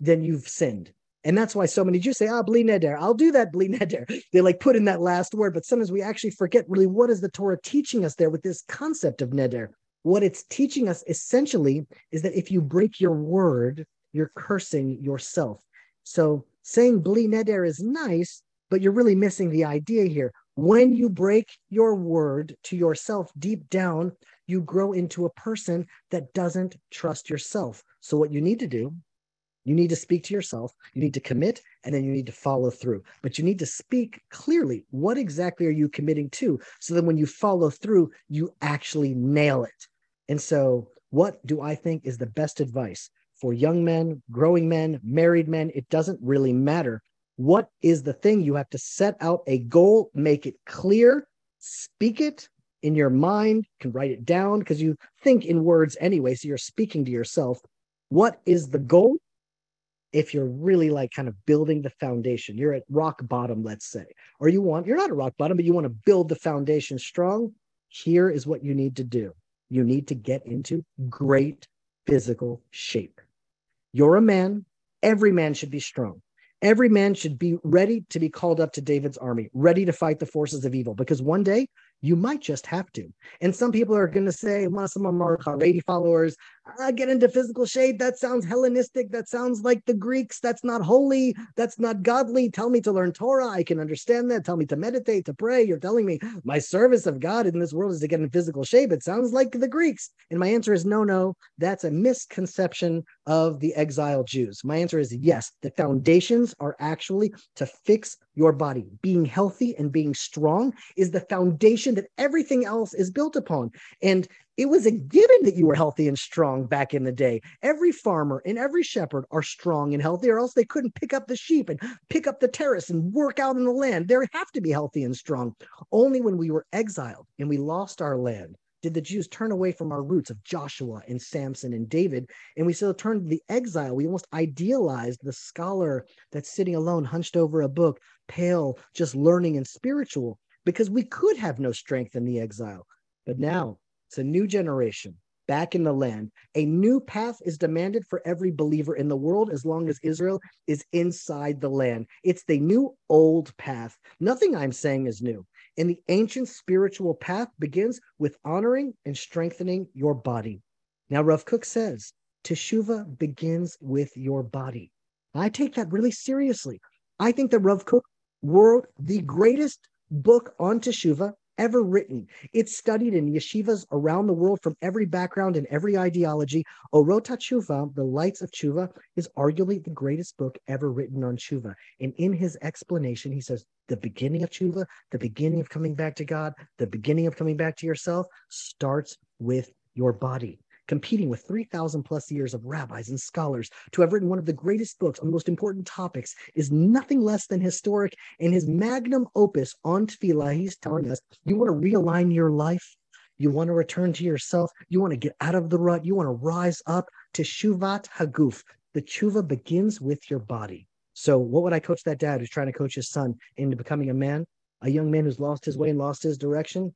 Speaker 2: then you've sinned. And that's why so many Jews say, ah, bli neder, I'll do that, bli neder. (laughs) They like put in that last word, but sometimes we actually forget really what is the Torah teaching us there with this concept of neder. What it's teaching us essentially is that if you break your word, you're cursing yourself. So saying bli neder is nice, but you're really missing the idea here. When you break your word to yourself deep down, you grow into a person that doesn't trust yourself. So what you need to do, you need to speak to yourself, you need to commit, and then you need to follow through. But you need to speak clearly. What exactly are you committing to? So that when you follow through, you actually nail it. And so, what do I think is the best advice? For young men, growing men, married men, it doesn't really matter. What is the thing? You have to set out a goal, make it clear, speak it in your mind, can write it down because you think in words anyway. So you're speaking to yourself. What is the goal? If you're really like kind of building the foundation, you're at rock bottom, let's say, or you want, you're not at rock bottom, but you want to build the foundation strong. Here is what you need to do. You need to get into great physical shape. You're a man. Every man should be strong. Every man should be ready to be called up to David's army, ready to fight the forces of evil, because one day you might just have to. And some people are going to say, well, some of them are followers, get into physical shape. That sounds Hellenistic. That sounds like the Greeks. That's not holy. That's not godly. Tell me to learn Torah. I can understand that. Tell me to meditate, to pray. You're telling me my service of God in this world is to get in physical shape. It sounds like the Greeks. And my answer is no, no. That's a misconception of the exiled Jews. My answer is yes. The foundations are actually to fix your body. Being healthy and being strong is the foundation that everything else is built upon. And it was a given that you were healthy and strong back in the day. Every farmer and every shepherd are strong and healthy, or else they couldn't pick up the sheep and pick up the terrace and work out in the land. They have to be healthy and strong. Only when we were exiled and we lost our land did the Jews turn away from our roots of Joshua and Samson and David, and we still turned to the exile. We almost idealized the scholar that's sitting alone, hunched over a book, pale, just learning and spiritual, because we could have no strength in the exile. But mm-hmm. now it's a new generation back in the land. A new path is demanded for every believer in the world as long as mm-hmm. Israel is inside the land. It's the new old path. Nothing I'm saying is new. And the ancient spiritual path begins with honoring and strengthening your body. Now, Rav Kook says, Teshuva begins with your body. I take that really seriously. I think that Rav Kook wrote the greatest book on Teshuva ever written. It's studied in yeshivas around the world from every background and every ideology. Orot HaTshuva, The Lights of Tshuva, is arguably the greatest book ever written on Tshuva. And in his explanation, he says, the beginning of Tshuva, the beginning of coming back to God, the beginning of coming back to yourself starts with your body competing with 3,000 plus years of rabbis and scholars to have written one of the greatest books on the most important topics is nothing less than historic. In his magnum opus on tefillah, he's telling us you want to realign your life, you want to return to yourself, you want to get out of the rut, you want to rise up to shuvat haguf. The tshuva begins with your body. So, what would I coach that dad who's trying to coach his son into becoming a man, a young man who's lost his way and lost his direction?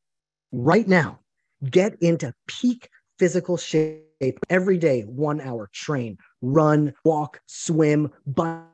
Speaker 2: Right now, get into peak physical shape every day, one hour, train, run, walk, swim, bike.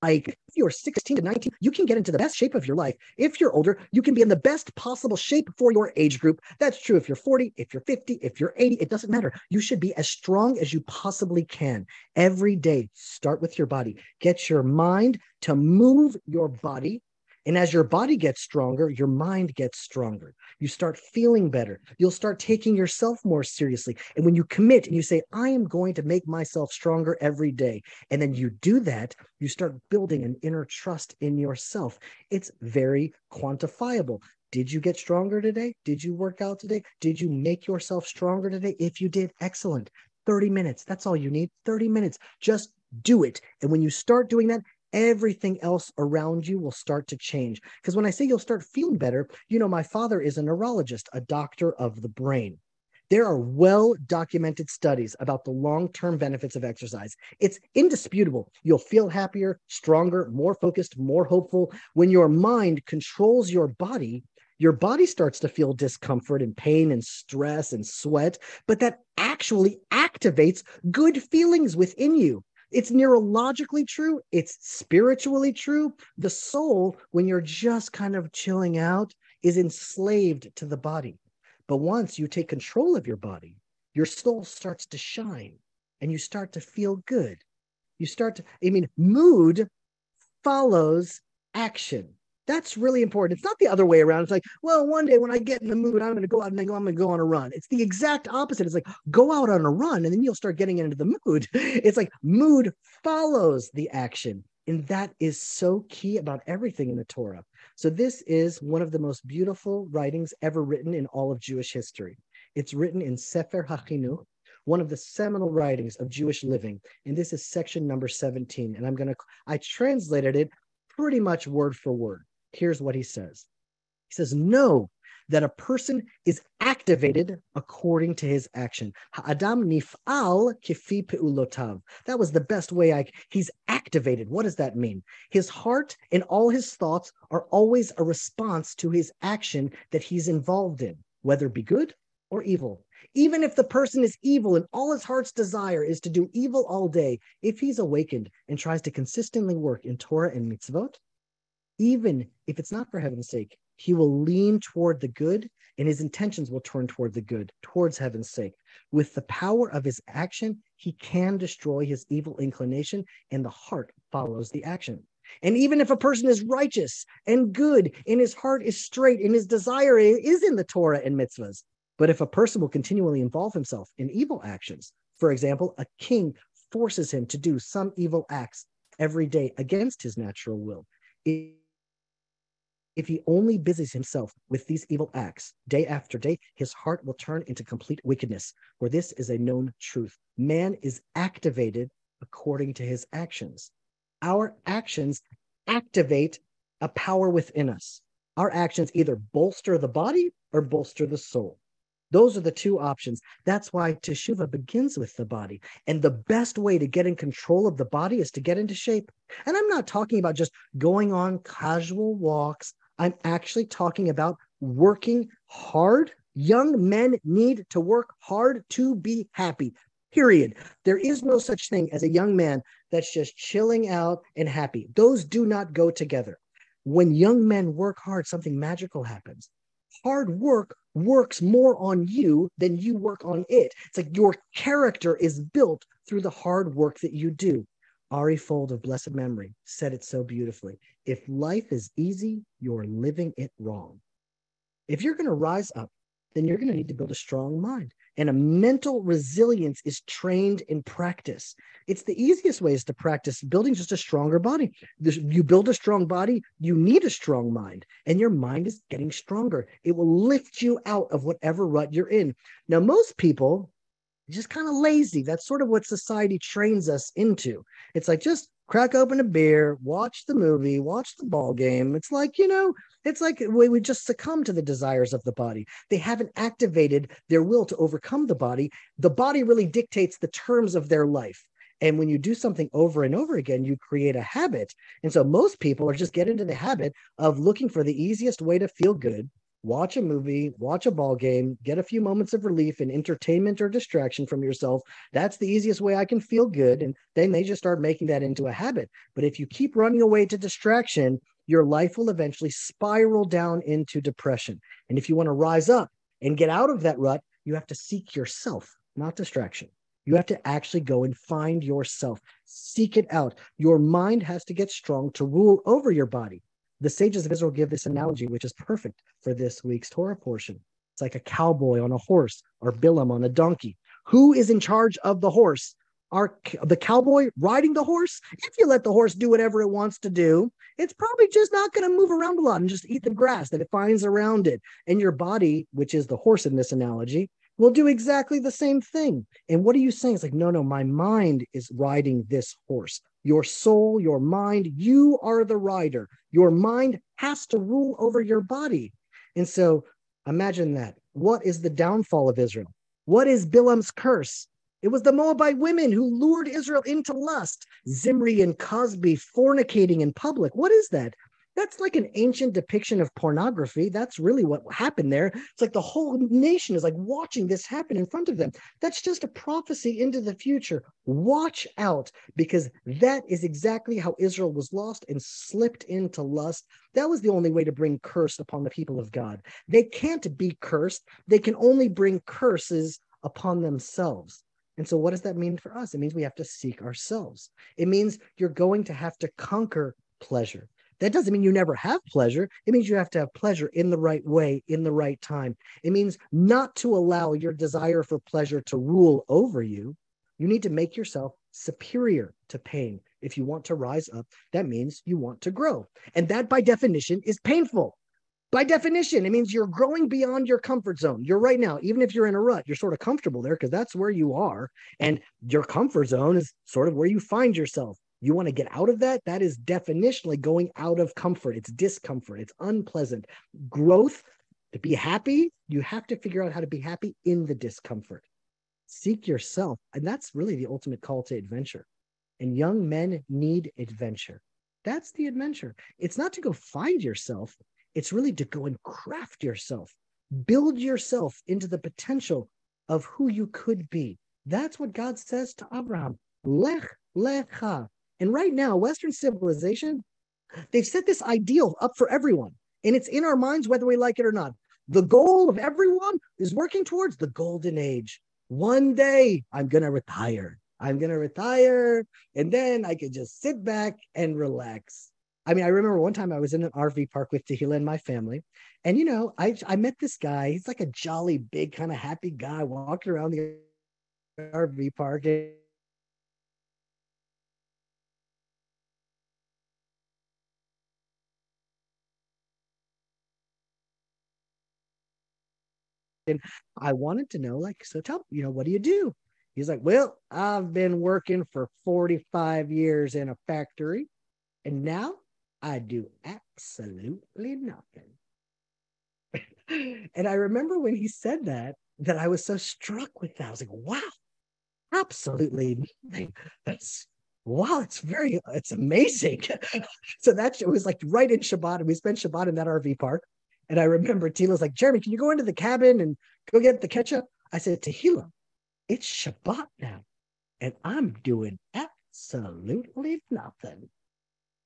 Speaker 2: Like if you're 16 to 19, you can get into the best shape of your life. If you're older, you can be in the best possible shape for your age group. That's true if you're 40, if you're 50, if you're 80, it doesn't matter. You should be as strong as you possibly can every day. Start with your body. Get your mind to move your body and as your body gets stronger, your mind gets stronger. You start feeling better. You'll start taking yourself more seriously. And when you commit and you say, I am going to make myself stronger every day, and then you do that, you start building an inner trust in yourself. It's very quantifiable. Did you get stronger today? Did you work out today? Did you make yourself stronger today? If you did, excellent. 30 minutes. That's all you need. 30 minutes. Just do it. And when you start doing that, everything else around you will start to change. Because when I say you'll start feeling better, you know, my father is a neurologist, a doctor of the brain. There are well documented studies about the long term benefits of exercise. It's indisputable. You'll feel happier, stronger, more focused, more hopeful. When your mind controls your body, your body starts to feel discomfort and pain and stress and sweat, but that actually activates good feelings within you. It's neurologically true, it's spiritually true. The soul, when you're just kind of chilling out, is enslaved to the body. But once you take control of your body, your soul starts to shine and you start to feel good. You start to, I mean, mood follows action. That's really important. It's not the other way around. It's like, well, one day when I get in the mood, I'm going to go out and I'm going to go on a run. It's the exact opposite. It's like, go out on a run and then you'll start getting into the mood. (laughs) It's like mood follows the action. And that is so key about everything in the Torah. So, this is one of the most beautiful writings ever written in all of Jewish history. It's written in Sefer HaChinuch, one of the seminal writings of Jewish living. And this is section number 17. And I'm going to, I translated it pretty much word for word here's what he says He says, Know that a person is activated according to his action. Adam nif'al kifi pe'ulotav. That was the best way I. He's activated. What does that mean? His heart and all his thoughts are always a response to his action that he's involved in, whether be good or evil. Even if the person is evil and all his heart's desire is to do evil all day, if he's awakened and tries to consistently work in Torah and mitzvot, even if it's not for heaven's sake, he will lean toward the good and his intentions will turn toward the good, towards heaven's sake. With the power of his action, he can destroy his evil inclination, and the heart follows the action. And even if a person is righteous and good, and his heart is straight, and his desire is in the Torah and mitzvahs, but if a person will continually involve himself in evil actions, for example, a king forces him to do some evil acts every day against his natural will, if he only busies himself with these evil acts day after day, his heart will turn into complete wickedness, for this is a known truth. Man is activated according to his actions. Our actions activate a power within us. Our actions either bolster the body or bolster the soul. Those are the two options. That's why teshuva begins with the body. And the best way to get in control of the body is to get into shape. And I'm not talking about just going on casual walks I'm actually talking about working hard. Young men need to work hard to be happy. Period. There is no such thing as a young man that's just chilling out and happy. Those do not go together. When young men work hard, something magical happens. Hard work works more on you than you work on it. It's like your character is built through the hard work that you do. Ari Fuld of blessed memory said it so beautifully. If life is easy, you're living it wrong. If you're going to rise up, then you're going to need to build a strong mind. And a mental resilience is trained in practice. It's the easiest ways to practice building just a stronger body. You build a strong body, you need a strong mind, and your mind is getting stronger. It will lift you out of whatever rut you're in. Now, most people just kind of lazy. That's sort of what society trains us into. It's like just crack open a beer, watch the movie, watch the ball game. It's like, you know, it's like we, we just succumb to the desires of the body. They haven't activated their will to overcome the body. The body really dictates the terms of their life. And when you do something over and over again, you create a habit. And so most people are just get into the habit of looking for the easiest way to feel good watch a movie, watch a ball game, get a few moments of relief and entertainment or distraction from yourself. That's the easiest way I can feel good. And then they just start making that into a habit. But if you keep running away to distraction, your life will eventually spiral down into depression. And if you want to rise up and get out of that rut, you have to seek yourself, not distraction. You have to actually go and find yourself, seek it out. Your mind has to get strong to rule over your body. The sages of Israel give this analogy, which is perfect for this week's Torah portion. It's like a cowboy on a horse or Bilam on a donkey. Who is in charge of the horse? Are the cowboy riding the horse? If you let the horse do whatever it wants to do, it's probably just not going to move around a lot and just eat the grass that it finds around it. And your body, which is the horse in this analogy, will do exactly the same thing. And what are you saying? It's like, no, no, my mind is riding this horse your soul, your mind, you are the rider. Your mind has to rule over your body. And so imagine that. What is the downfall of Israel? What is Bilam's curse? It was the Moabite women who lured Israel into lust. Zimri and Cozbi fornicating in public. What is that? That's like an ancient depiction of pornography. That's really what happened there. It's like the whole nation is like watching this happen in front of them. That's just a prophecy into the future. Watch out, because that is exactly how Israel was lost and slipped into lust. That was the only way to bring curse upon the people of God. They can't be cursed, they can only bring curses upon themselves. And so, what does that mean for us? It means we have to seek ourselves. It means you're going to have to conquer pleasure. That doesn't mean you never have pleasure. It means you have to have pleasure in the right way, in the right time. It means not to allow your desire for pleasure to rule over you. You need to make yourself superior to pain. If you want to rise up, that means you want to grow. And that, by definition, is painful. By definition, it means you're growing beyond your comfort zone. You're right now, even if you're in a rut, you're sort of comfortable there because that's where you are. And your comfort zone is sort of where you find yourself. You want to get out of that? That is definitionally going out of comfort. It's discomfort. It's unpleasant. Growth, to be happy, you have to figure out how to be happy in the discomfort. Seek yourself. And that's really the ultimate call to adventure. And young men need adventure. That's the adventure. It's not to go find yourself, it's really to go and craft yourself, build yourself into the potential of who you could be. That's what God says to Abraham. Lech lecha. And right now, Western civilization, They've set this ideal up for everyone, and it's in our minds whether we like it or not. The goal of everyone is working towards the golden age. One day I'm going to retire. I'm going to retire, and then I can just sit back and relax. I mean, I remember one time I was in an RV park with Tehila and my family, and you know, I I met this guy. He's like a jolly, big, kind of happy guy walking around the RV park. And I wanted to know, like, so tell you know, what do you do? He's like, Well, I've been working for 45 years in a factory, and now I do absolutely nothing. (laughs) and I remember when he said that, that I was so struck with that. I was like, wow, absolutely nothing. That's wow, it's very, it's amazing. (laughs) so that was like right in Shabbat, and we spent Shabbat in that RV park. And I remember Tehila's like, Jeremy, can you go into the cabin and go get the ketchup? I said, Tehila, it's Shabbat now, and I'm doing absolutely nothing.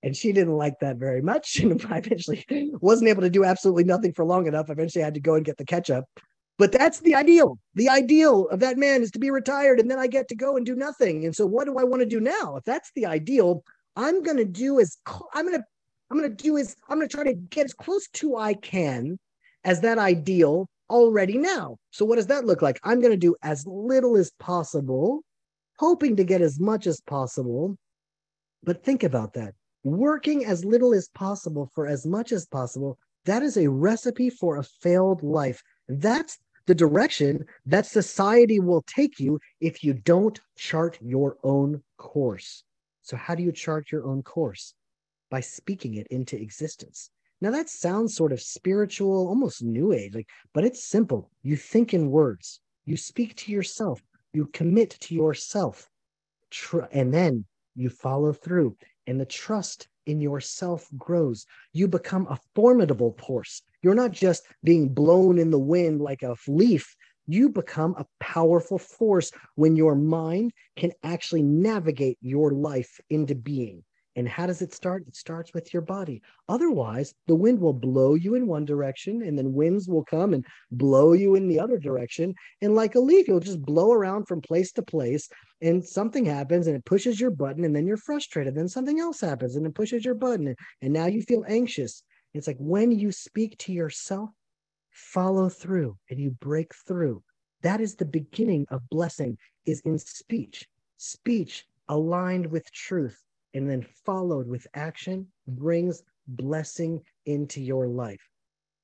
Speaker 2: And she didn't like that very much. (laughs) And I eventually wasn't able to do absolutely nothing for long enough. Eventually, I had to go and get the ketchup. But that's the ideal. The ideal of that man is to be retired, and then I get to go and do nothing. And so, what do I want to do now? If that's the ideal, I'm going to do as I'm going to I'm going to do is I'm going to try to get as close to I can as that ideal already now. So what does that look like? I'm going to do as little as possible, hoping to get as much as possible. But think about that. Working as little as possible for as much as possible, that is a recipe for a failed life. That's the direction that society will take you if you don't chart your own course. So, how do you chart your own course? By speaking it into existence. Now that sounds sort of spiritual, almost new age, like, but it's simple. You think in words, you speak to yourself, you commit to yourself, tr- and then you follow through, and the trust in yourself grows. You become a formidable force. You're not just being blown in the wind like a leaf. You become a powerful force when your mind can actually navigate your life into being. And how does it start? It starts with your body. Otherwise, the wind will blow you in one direction, and then winds will come and blow you in the other direction. And like a leaf, you'll just blow around from place to place, and something happens and it pushes your button, and then you're frustrated. Then something else happens and it pushes your button, and now you feel anxious. It's like when you speak to yourself, follow through and you break through. That is the beginning of blessing, is in speech. Speech aligned with truth and then followed with action brings blessing into your life.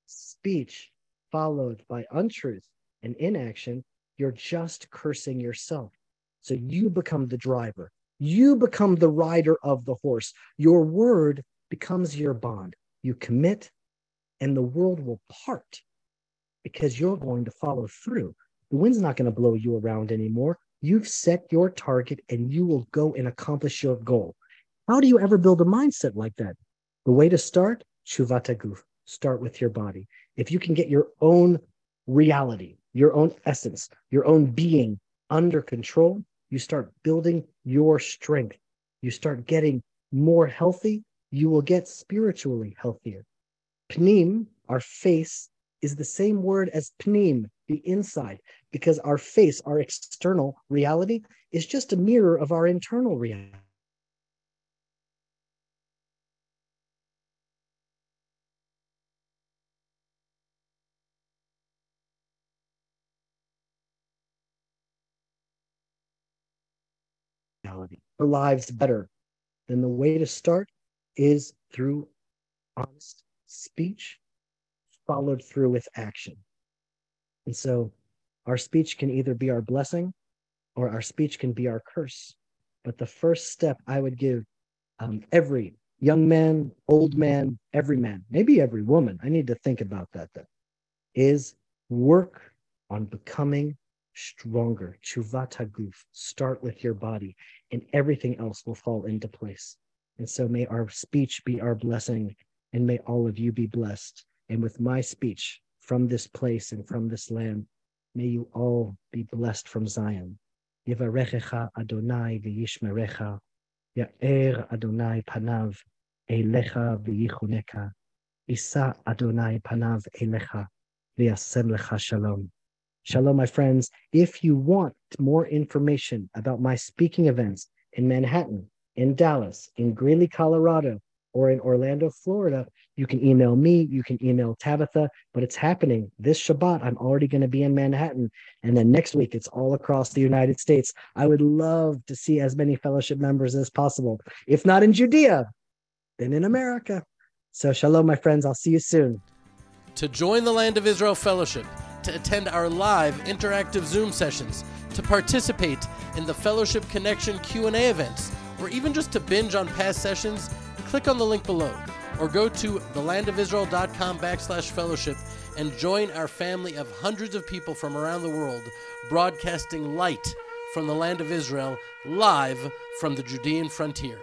Speaker 2: Speech followed by untruth and inaction, you're just cursing yourself. So you become the driver. You become the rider of the horse. Your word becomes your bond. You commit, and the world will part because you're going to follow through. The wind's not going to blow you around anymore. You've set your target and you will go and accomplish your goal. How do you ever build a mindset like that? The way to start, Shuvat Guf. Start with your body. If you can get your own reality, your own essence, your own being under control, you start building your strength. You start getting more healthy. You will get spiritually healthier. Pnim, our face, is the same word as pnim, the inside, because our face, our external reality, is just a mirror of our internal reality. Our lives better, then the way to start is through honest speech followed through with action. And so our speech can either be our blessing or our speech can be our curse. But the first step I would give um, every young man, old man, every man, maybe every woman, I need to think about that then, is work on becoming stronger. Chuvat haguf. Start with your body, and everything else will fall into place. And so may our speech be our blessing, and may all of you be blessed. And with my speech from this place and from this land, may you all be blessed from Zion. Yevarechecha Adonai v'yishmerecha. Ya'er Adonai panav elecha v'yichuneka. Isa Adonai panav elecha v'yasem lecha shalom. Shalom, my friends. If you want more information about my speaking events in Manhattan, in Dallas, in Greeley, Colorado, or in Orlando, Florida, you can email me, you can email Tabitha, but it's happening this Shabbat. I'm already going to be in Manhattan. And then next week, it's all across the United States. I would love to see as many fellowship members as possible. If not in Judea, then in America. So, shalom, my friends. I'll see you soon.
Speaker 4: To join the Land of Israel Fellowship, to attend our live interactive Zoom sessions, to participate in the Fellowship Connection Q&A events, or even just to binge on past sessions, click on the link below or go to thelandofisrael.com backslash fellowship and join our family of hundreds of people from around the world broadcasting light from the land of Israel live from the Judean frontier.